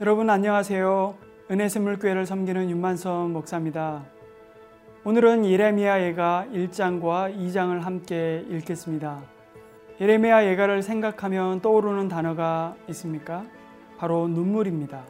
여러분 안녕하세요. 은혜샘물교회를 섬기는 윤만선 목사입니다. 오늘은 예레미야 예가 1장과 2장을 함께 읽겠습니다. 예레미야 예가를 생각하면 떠오르는 단어가 있습니까? 바로 눈물입니다.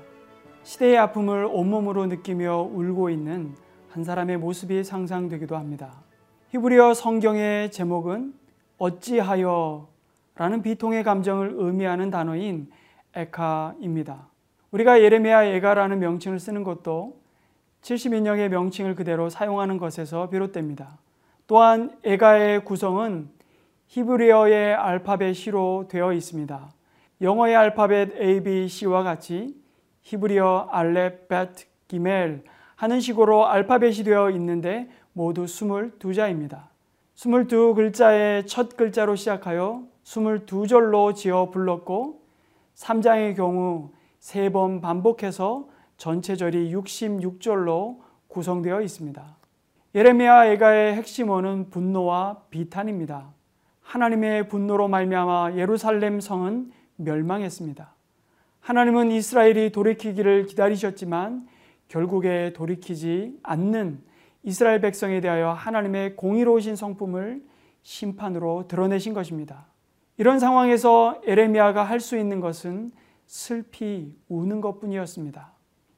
시대의 아픔을 온몸으로 느끼며 울고 있는 한 사람의 모습이 상상되기도 합니다. 히브리어 성경의 제목은 어찌하여 라는 비통의 감정을 의미하는 단어인 에카입니다. 우리가 예레미야 예가라는 명칭을 쓰는 것도 70인형의 명칭을 그대로 사용하는 것에서 비롯됩니다. 또한 에가의 구성은 히브리어의 알파벳 C로 되어 있습니다. 영어의 알파벳 A, B, C와 같이 히브리어 알렙, 벳, 기멜 하는 식으로 알파벳이 되어 있는데 모두 22자입니다. 22글자의 첫 글자로 시작하여 22절로 지어 불렀고 3장의 경우 세 번 반복해서 전체 절이 66절로 구성되어 있습니다. 예레미야 애가의 핵심어는 분노와 비탄입니다. 하나님의 분노로 말미암아 예루살렘 성은 멸망했습니다. 하나님은 이스라엘이 돌이키기를 기다리셨지만 결국에 돌이키지 않는 이스라엘 백성에 대하여 하나님의 공의로우신 성품을 심판으로 드러내신 것입니다. 이런 상황에서 에레미야가 할 수 있는 것은 슬피 우는 것 뿐이었습니다.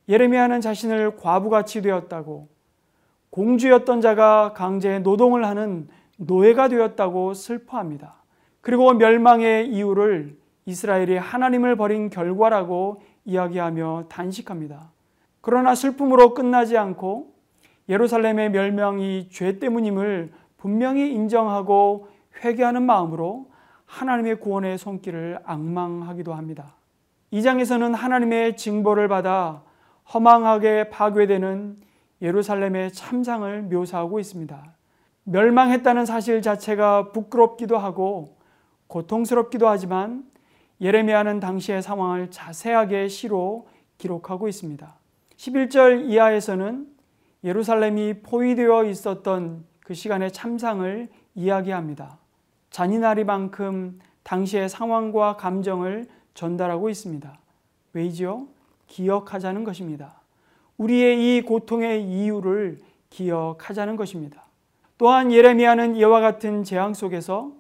예레미야는 자신을 과부같이 되었다고 공주였던 자가 강제 노동을 하는 노예가 되었다고 슬퍼합니다. 그리고 멸망의 이유를 이스라엘이 하나님을 버린 결과라고 이야기하며 단식합니다. 그러나 슬픔으로 끝나지 않고 예루살렘의 멸망이 죄 때문임을 분명히 인정하고 회개하는 마음으로 하나님의 구원의 손길을 악망하기도 합니다. 2장에서는 하나님의 징벌을 받아 허망하게 파괴되는 예루살렘의 참상을 묘사하고 있습니다. 멸망했다는 사실 자체가 부끄럽기도 하고 고통스럽기도 하지만 예레미야는 당시의 상황을 자세하게 시로 기록하고 있습니다. 11절 이하에서는 예루살렘이 포위되어 있었던 그 시간의 참상을 이야기합니다. 잔인하리만큼 당시의 상황과 감정을 전달하고 있습니다. 왜이지요? 기억하자는 것입니다. 우리의 이 고통의 이유를 기억하자는 것입니다. 또한 예레미야는 이와 같은 재앙 속에서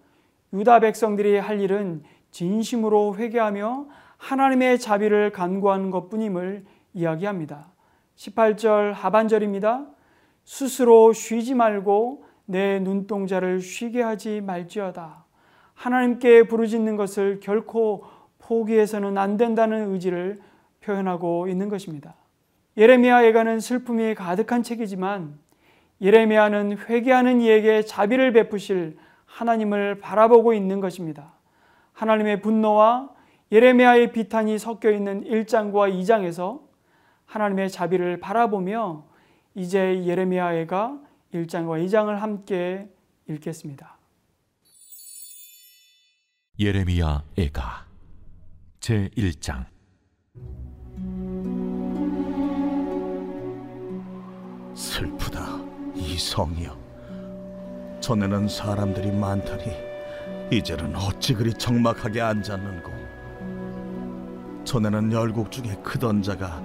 유다 백성들이 할 일은 진심으로 회개하며 하나님의 자비를 간구하는 것뿐임을 이야기합니다. 18절 하반절입니다. 스스로 쉬지 말고 내 눈동자를 쉬게 하지 말지어다. 하나님께 부르짖는 것을 결코 포기해서는 안 된다는 의지를 표현하고 있는 것입니다. 예레미야 예가는 슬픔이 가득한 책이지만 예레미야는 회개하는 이에게 자비를 베푸실 하나님을 바라보고 있는 것입니다. 하나님의 분노와 예레미야의 비탄이 섞여 있는 1장과 2장에서 하나님의 자비를 바라보며 이제 예레미야가 1장과 2장을 함께 읽겠습니다. 예레미야 애가 제 1장. 슬프다 이 성이여. 전에는 사람들이 많더니 이제는 어찌 그리 적막하게 앉았는고. 전에는 열국 중에 크던 자가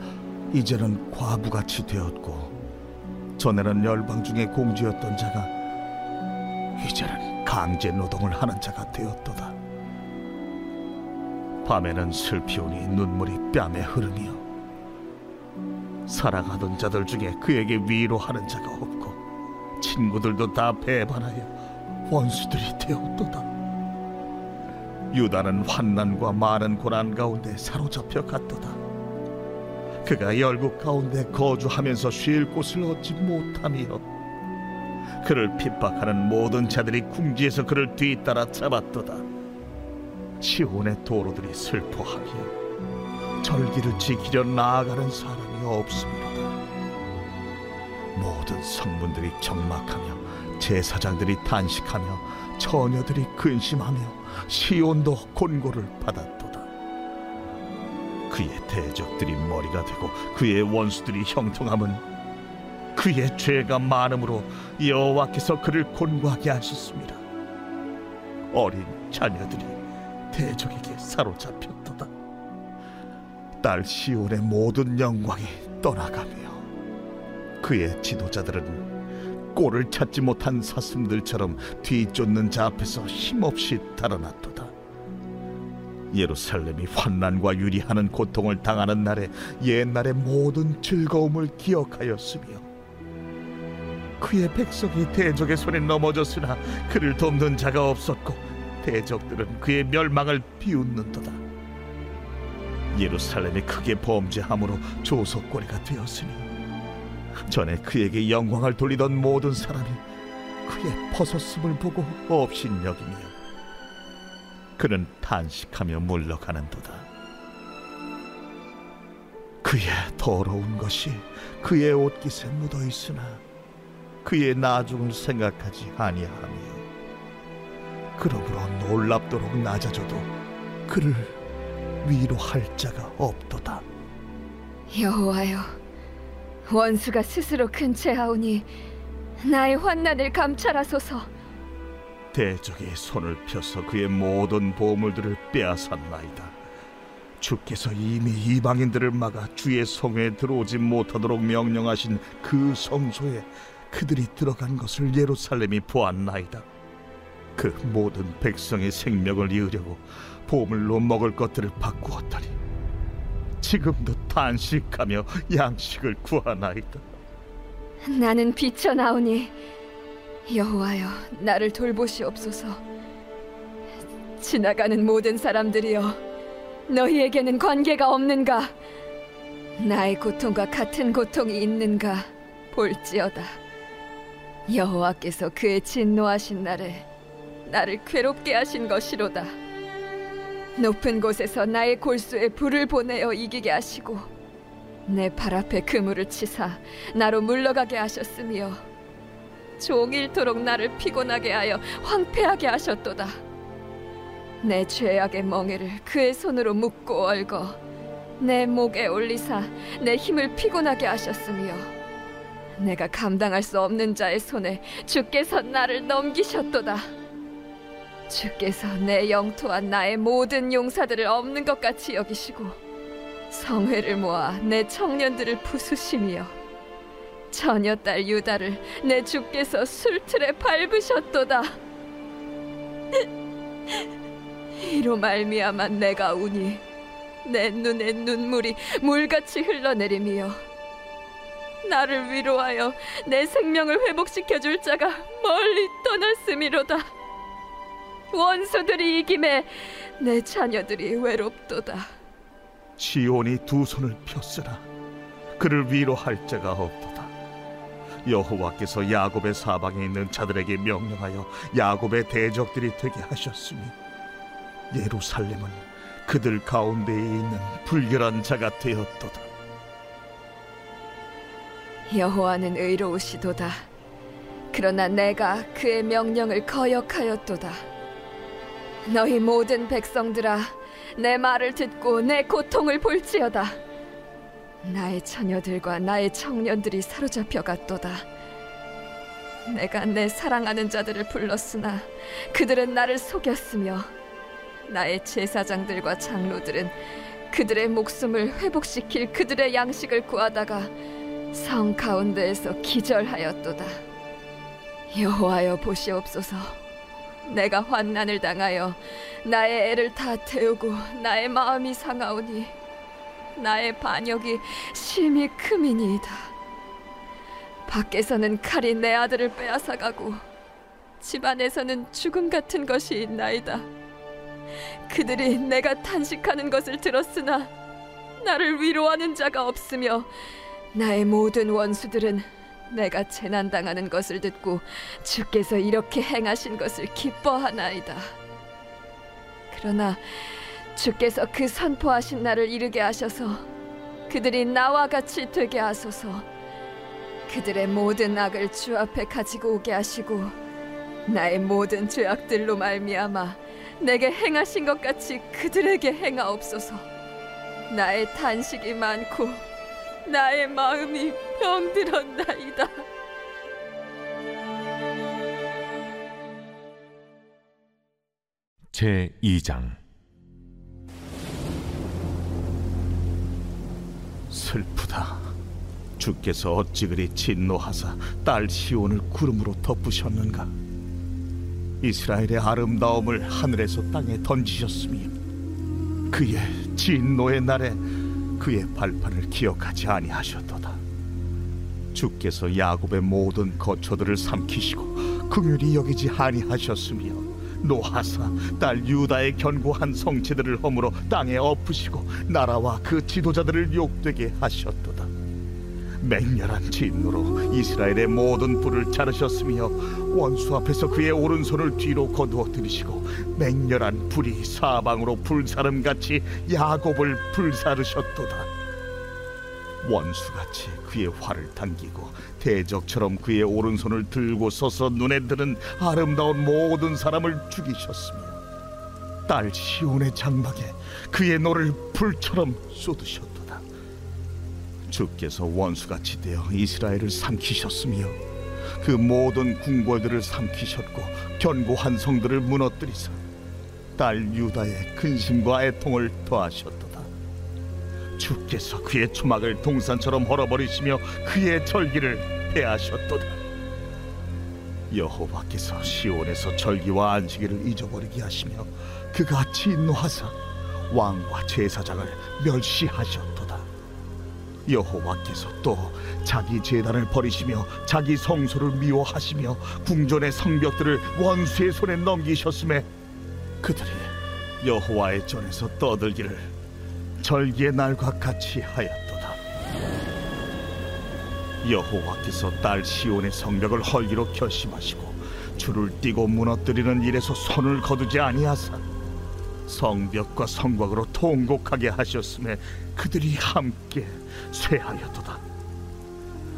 이제는 과부같이 되었고 전에는 열방 중에 공주였던 자가 이제는 강제 노동을 하는 자가 되었도다 밤에는 슬피오니 눈물이 뺨에 흐르며 사랑하던 자들 중에 그에게 위로하는 자가 없고 친구들도 다 배반하여 원수들이 되었도다. 유다는 환난과 많은 고난 가운데 사로잡혀 갔도다. 그가 열국 가운데 거주하면서 쉴 곳을 얻지 못하며 그를 핍박하는 모든 자들이 궁지에서 그를 뒤따라 잡았도다. 시온의 도로들이 슬퍼하며 절기를 지키려 나아가는 사람 없습니다. 모든 성문들이 경막하며 제사장들이 탄식하며 처녀들이 근심하며 시온도 곤고를 받았도다. 그의 대적들이 머리가 되고 그의 원수들이 형통함은 그의 죄가 많음으로 여호와께서 그를 곤고하게 하셨습니다. 어린 자녀들이 대적에게 사로잡혔도다. 딸 시온의 모든 영광이 떠나가며 그의 지도자들은 꼴을 찾지 못한 사슴들처럼 뒤쫓는 자 앞에서 힘없이 달아났도다. 예루살렘이 환난과 유리하는 고통을 당하는 날에 옛날의 모든 즐거움을 기억하였으며 그의 백성이 대적의 손에 넘어졌으나 그를 돕는 자가 없었고 대적들은 그의 멸망을 비웃는도다. 예루살렘이 크게 범죄함으로 조속거리가 되었으니 전에 그에게 영광을 돌리던 모든 사람이 그의 벗었음을 보고 업신여기며 그는 탄식하며 물러가는도다. 그의 더러운 것이 그의 옷깃에 묻어 있으나 그의 나중을 생각하지 아니하며 그러므로 놀랍도록 낮아져도 그를 위로할 자가 없도다. 여호와여, 원수가 스스로 근체하오니 나의 환난을 감찰하소서. 대적의 손을 펴서 그의 모든 보물들을 빼앗았나이다. 주께서 이미 이방인들을 막아 주의 성에 들어오지 못하도록 명령하신 그 성소에 그들이 들어간 것을 예루살렘이 보았나이다. 그 모든 백성의 생명을 이으려고 보물로 먹을 것들을 바꾸었더니 지금도 탄식하며 양식을 구하나이다. 나는 비쳐나오니 여호와여 나를 돌보시옵소서. 지나가는 모든 사람들이여 너희에게는 관계가 없는가? 나의 고통과 같은 고통이 있는가? 볼지어다. 여호와께서 그의 진노하신 날에 나를 괴롭게 하신 것이로다. 높은 곳에서 나의 골수에 불을 보내어 이기게 하시고 내 발 앞에 그물을 치사 나로 물러가게 하셨으며 종일토록 나를 피곤하게 하여 황폐하게 하셨도다. 내 죄악의 멍에를 그의 손으로 묶고 얽어 내 목에 올리사 내 힘을 피곤하게 하셨으며 내가 감당할 수 없는 자의 손에 주께서 나를 넘기셨도다. 주께서 내 영토와 나의 모든 용사들을 없는 것 같이 여기시고 성회를 모아 내 청년들을 부수시며 처녀 딸 유다를 내 주께서 술틀에 밟으셨도다. 이로 말미암아 내가 우니 내 눈에 눈물이 물같이 흘러내리며 나를 위로하여 내 생명을 회복시켜 줄 자가 멀리 떠났음이로다. 원수들이 이김에 내 자녀들이 외롭도다. 지온이 두 손을 폈으나 그를 위로할 자가 없도다. 여호와께서 야곱의 사방에 있는 자들에게 명령하여 야곱의 대적들이 되게 하셨으니 예루살렘은 그들 가운데에 있는 불결한 자가 되었도다. 여호와는 의로우시도다. 그러나 내가 그의 명령을 거역하였도다. 너희 모든 백성들아, 내 말을 듣고 내 고통을 볼지어다. 나의 처녀들과 나의 청년들이 사로잡혀 갔도다. 내가 내 사랑하는 자들을 불렀으나 그들은 나를 속였으며 나의 제사장들과 장로들은 그들의 목숨을 회복시킬 그들의 양식을 구하다가 성 가운데에서 기절하였도다. 여호와여 보시옵소서. 내가 환난을 당하여 나의 애를 다 태우고 나의 마음이 상하오니 나의 반역이 심히 크미니이다. 밖에서는 칼이 내 아들을 빼앗아가고 집안에서는 죽음 같은 것이 있나이다. 그들이 내가 탄식하는 것을 들었으나 나를 위로하는 자가 없으며 나의 모든 원수들은 내가 재난당하는 것을 듣고 주께서 이렇게 행하신 것을 기뻐하나이다. 그러나 주께서 그 선포하신 날을 이르게 하셔서 그들이 나와 같이 되게 하소서. 그들의 모든 악을 주 앞에 가지고 오게 하시고 나의 모든 죄악들로 말미암아 내게 행하신 것 같이 그들에게 행하옵소서. 나의 탄식이 많고 나의 마음이 병들었나이다. 제 2장 슬프다. 주께서 어찌 그리 진노하사 딸 시온을 구름으로 덮으셨는가? 이스라엘의 아름다움을 하늘에서 땅에 던지셨으며 그의 진노의 날에 그의 발판을 기억하지 아니하셨도다. 주께서 야곱의 모든 거처들을 삼키시고 긍휼히 여기지 아니하셨으며 노하사 딸 유다의 견고한 성체들을 허물어 땅에 엎으시고 나라와 그 지도자들을 욕되게 하셨도다. 맹렬한 진노로 이스라엘의 모든 뿔을 자르셨으며 원수 앞에서 그의 오른손을 뒤로 거두어 들이시고 맹렬한 불이 사방으로 불사름같이 야곱을 불사르셨도다. 원수같이 그의 활을 당기고 대적처럼 그의 오른손을 들고 서서 눈에 드는 아름다운 모든 사람을 죽이셨으며 딸 시온의 장막에 그의 노를 불처럼 쏟으셨도다. 주께서 원수같이 되어 이스라엘을 삼키셨으며 그 모든 궁궐들을 삼키셨고 견고한 성들을 무너뜨리사 딸 유다의 근심과 애통을 더하셨도다. 주께서 그의 초막을 동산처럼 헐어버리시며 그의 절기를 폐하셨도다. 여호와께서 시온에서 절기와 안식일을 잊어버리게 하시며 그가 진노하사 왕과 제사장을 멸시하셨도다. 여호와께서 또 자기 제단을 버리시며 자기 성소를 미워하시며 궁전의 성벽들을 원수의 손에 넘기셨음에 그들이 여호와의 전에서 떠들기를 절기의 날과 같이 하였도다. 여호와께서 딸 시온의 성벽을 헐기로 결심하시고 줄을 띠고 무너뜨리는 일에서 손을 거두지 아니하사 성벽과 성곽으로 통곡하게 하셨음에 그들이 함께 쇠하였도다.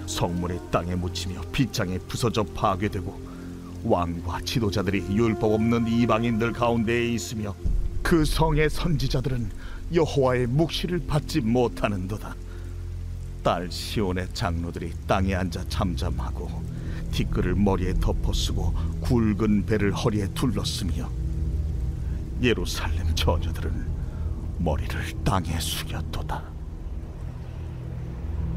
성문이 땅에 묻히며 빗장에 부서져 파괴되고 왕과 지도자들이 율법 없는 이방인들 가운데에 있으며 그 성의 선지자들은 여호와의 묵시를 받지 못하는도다. 딸 시온의 장로들이 땅에 앉아 잠잠하고 티끌을 머리에 덮어 쓰고 굵은 배를 허리에 둘렀으며 예루살렘 처녀들은 머리를 땅에 숙였도다.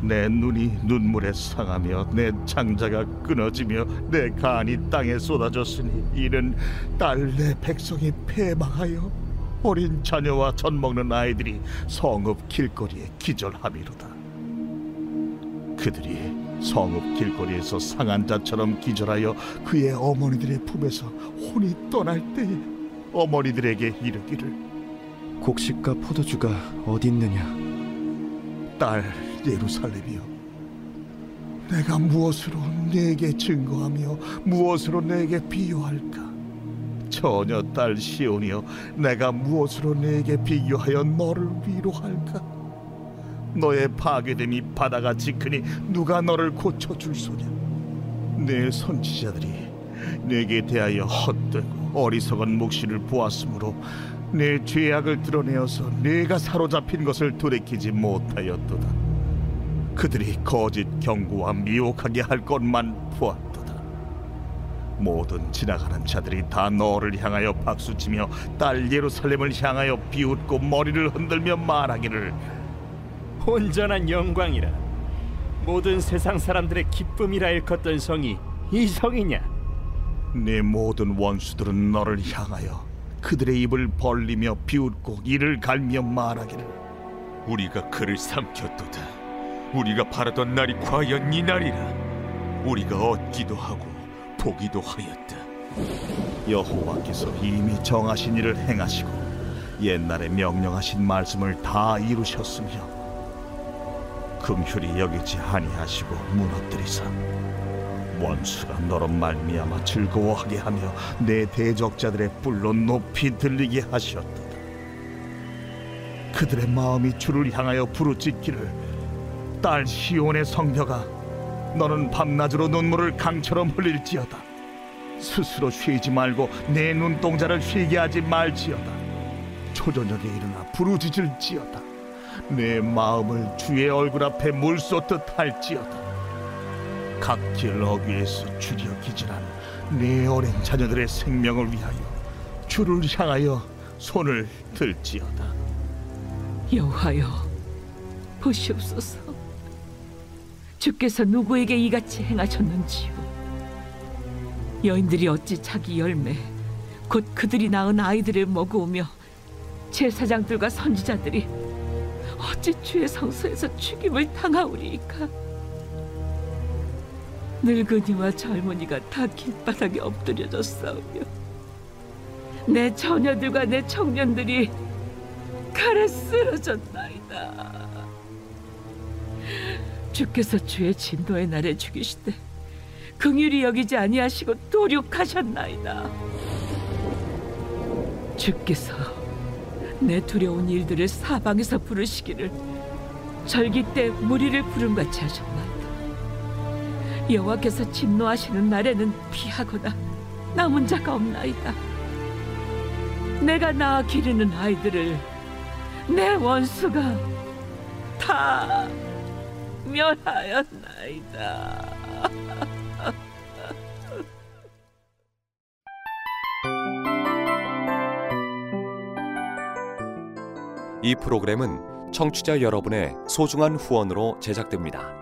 내 눈이 눈물에 상하며 내 장자가 끊어지며 내 간이 땅에 쏟아졌으니 이는 딸내 백성이 패망하여 어린 자녀와 젖 먹는 아이들이 성읍 길거리에 기절함이로다. 그들이 성읍 길거리에서 상한 자처럼 기절하여 그의 어머니들의 품에서 혼이 떠날 때에 어머니들에게 이르기를. 곡식과 포도주가 어디 있느냐? 딸 예루살렘이여 내가 무엇으로 네게 증거하며 무엇으로 네게 비유할까? 처녀 딸 시온이여 내가 무엇으로 네게 비교하여 너를 위로할까? 너의 파괴됨이 바다같이 크니 누가 너를 고쳐줄 소냐? 내 선지자들이 내게 대하여 헛되고 어리석은 묵시를 보았으므로 내 죄악을 드러내어서 내가 사로잡힌 것을 돌이키지 못하였도다. 그들이 거짓 경고와 미혹하게 할 것만 보았도다. 모든 지나가는 자들이 다 너를 향하여 박수치며 딸 예루살렘을 향하여 비웃고 머리를 흔들며 말하기를 온전한 영광이라 모든 세상 사람들의 기쁨이라 일컫던 성이 이 성이냐 내 모든 원수들은 너를 향하여 그들의 입을 벌리며 비웃고 이를 갈며 말하기를 우리가 그를 삼켰도다. 우리가 바라던 날이 과연 이 날이라. 우리가 얻기도 하고 보기도 하였다. 여호와께서 이미 정하신 일을 행하시고 옛날에 명령하신 말씀을 다 이루셨으며 긍휼히 여기지 아니하시고 무너뜨리사 원수가 너로 말미암아 즐거워하게 하며 내 대적자들의 뿔로 높이 들리게 하셨도다. 그들의 마음이 주를 향하여 부르짖기를 딸 시온의 성벽아 너는 밤낮으로 눈물을 강처럼 흘릴지어다. 스스로 쉬지 말고 내 눈동자를 쉬게 하지 말지어다. 초저녁에 일어나 부르짖을지어다. 내 마음을 주의 얼굴 앞에 물 쏟듯 할지어다. 각길 어귀에서 줄여 기질한 내 어린 자녀들의 생명을 위하여 주를 향하여 손을 들지어다. 여호와여 보시옵소서 주께서 누구에게 이같이 행하셨는지요? 여인들이 어찌 자기 열매, 곧 그들이 낳은 아이들을 먹으며 제사장들과 선지자들이 어찌 주의 성소에서 죽임을 당하오리이까? 늙은이와 젊은이가 다 길바닥에 엎드려졌사오며 내 처녀들과 내 청년들이 칼에 쓰러졌나이다. 주께서 주의 진노의 날에 죽이시되 긍휼히 여기지 아니하시고 도륙하셨나이다. 주께서 내 두려운 일들을 사방에서 부르시기를 절기 때 무리를 부름같이 하셨나이다. 여호와께서 진노하시는 날에는 피하거나 남은 자가 없나이다. 내가 낳아 기르는 아이들을 내 원수가 다 멸하였나이다. 이 프로그램은 청취자 여러분의 소중한 후원으로 제작됩니다.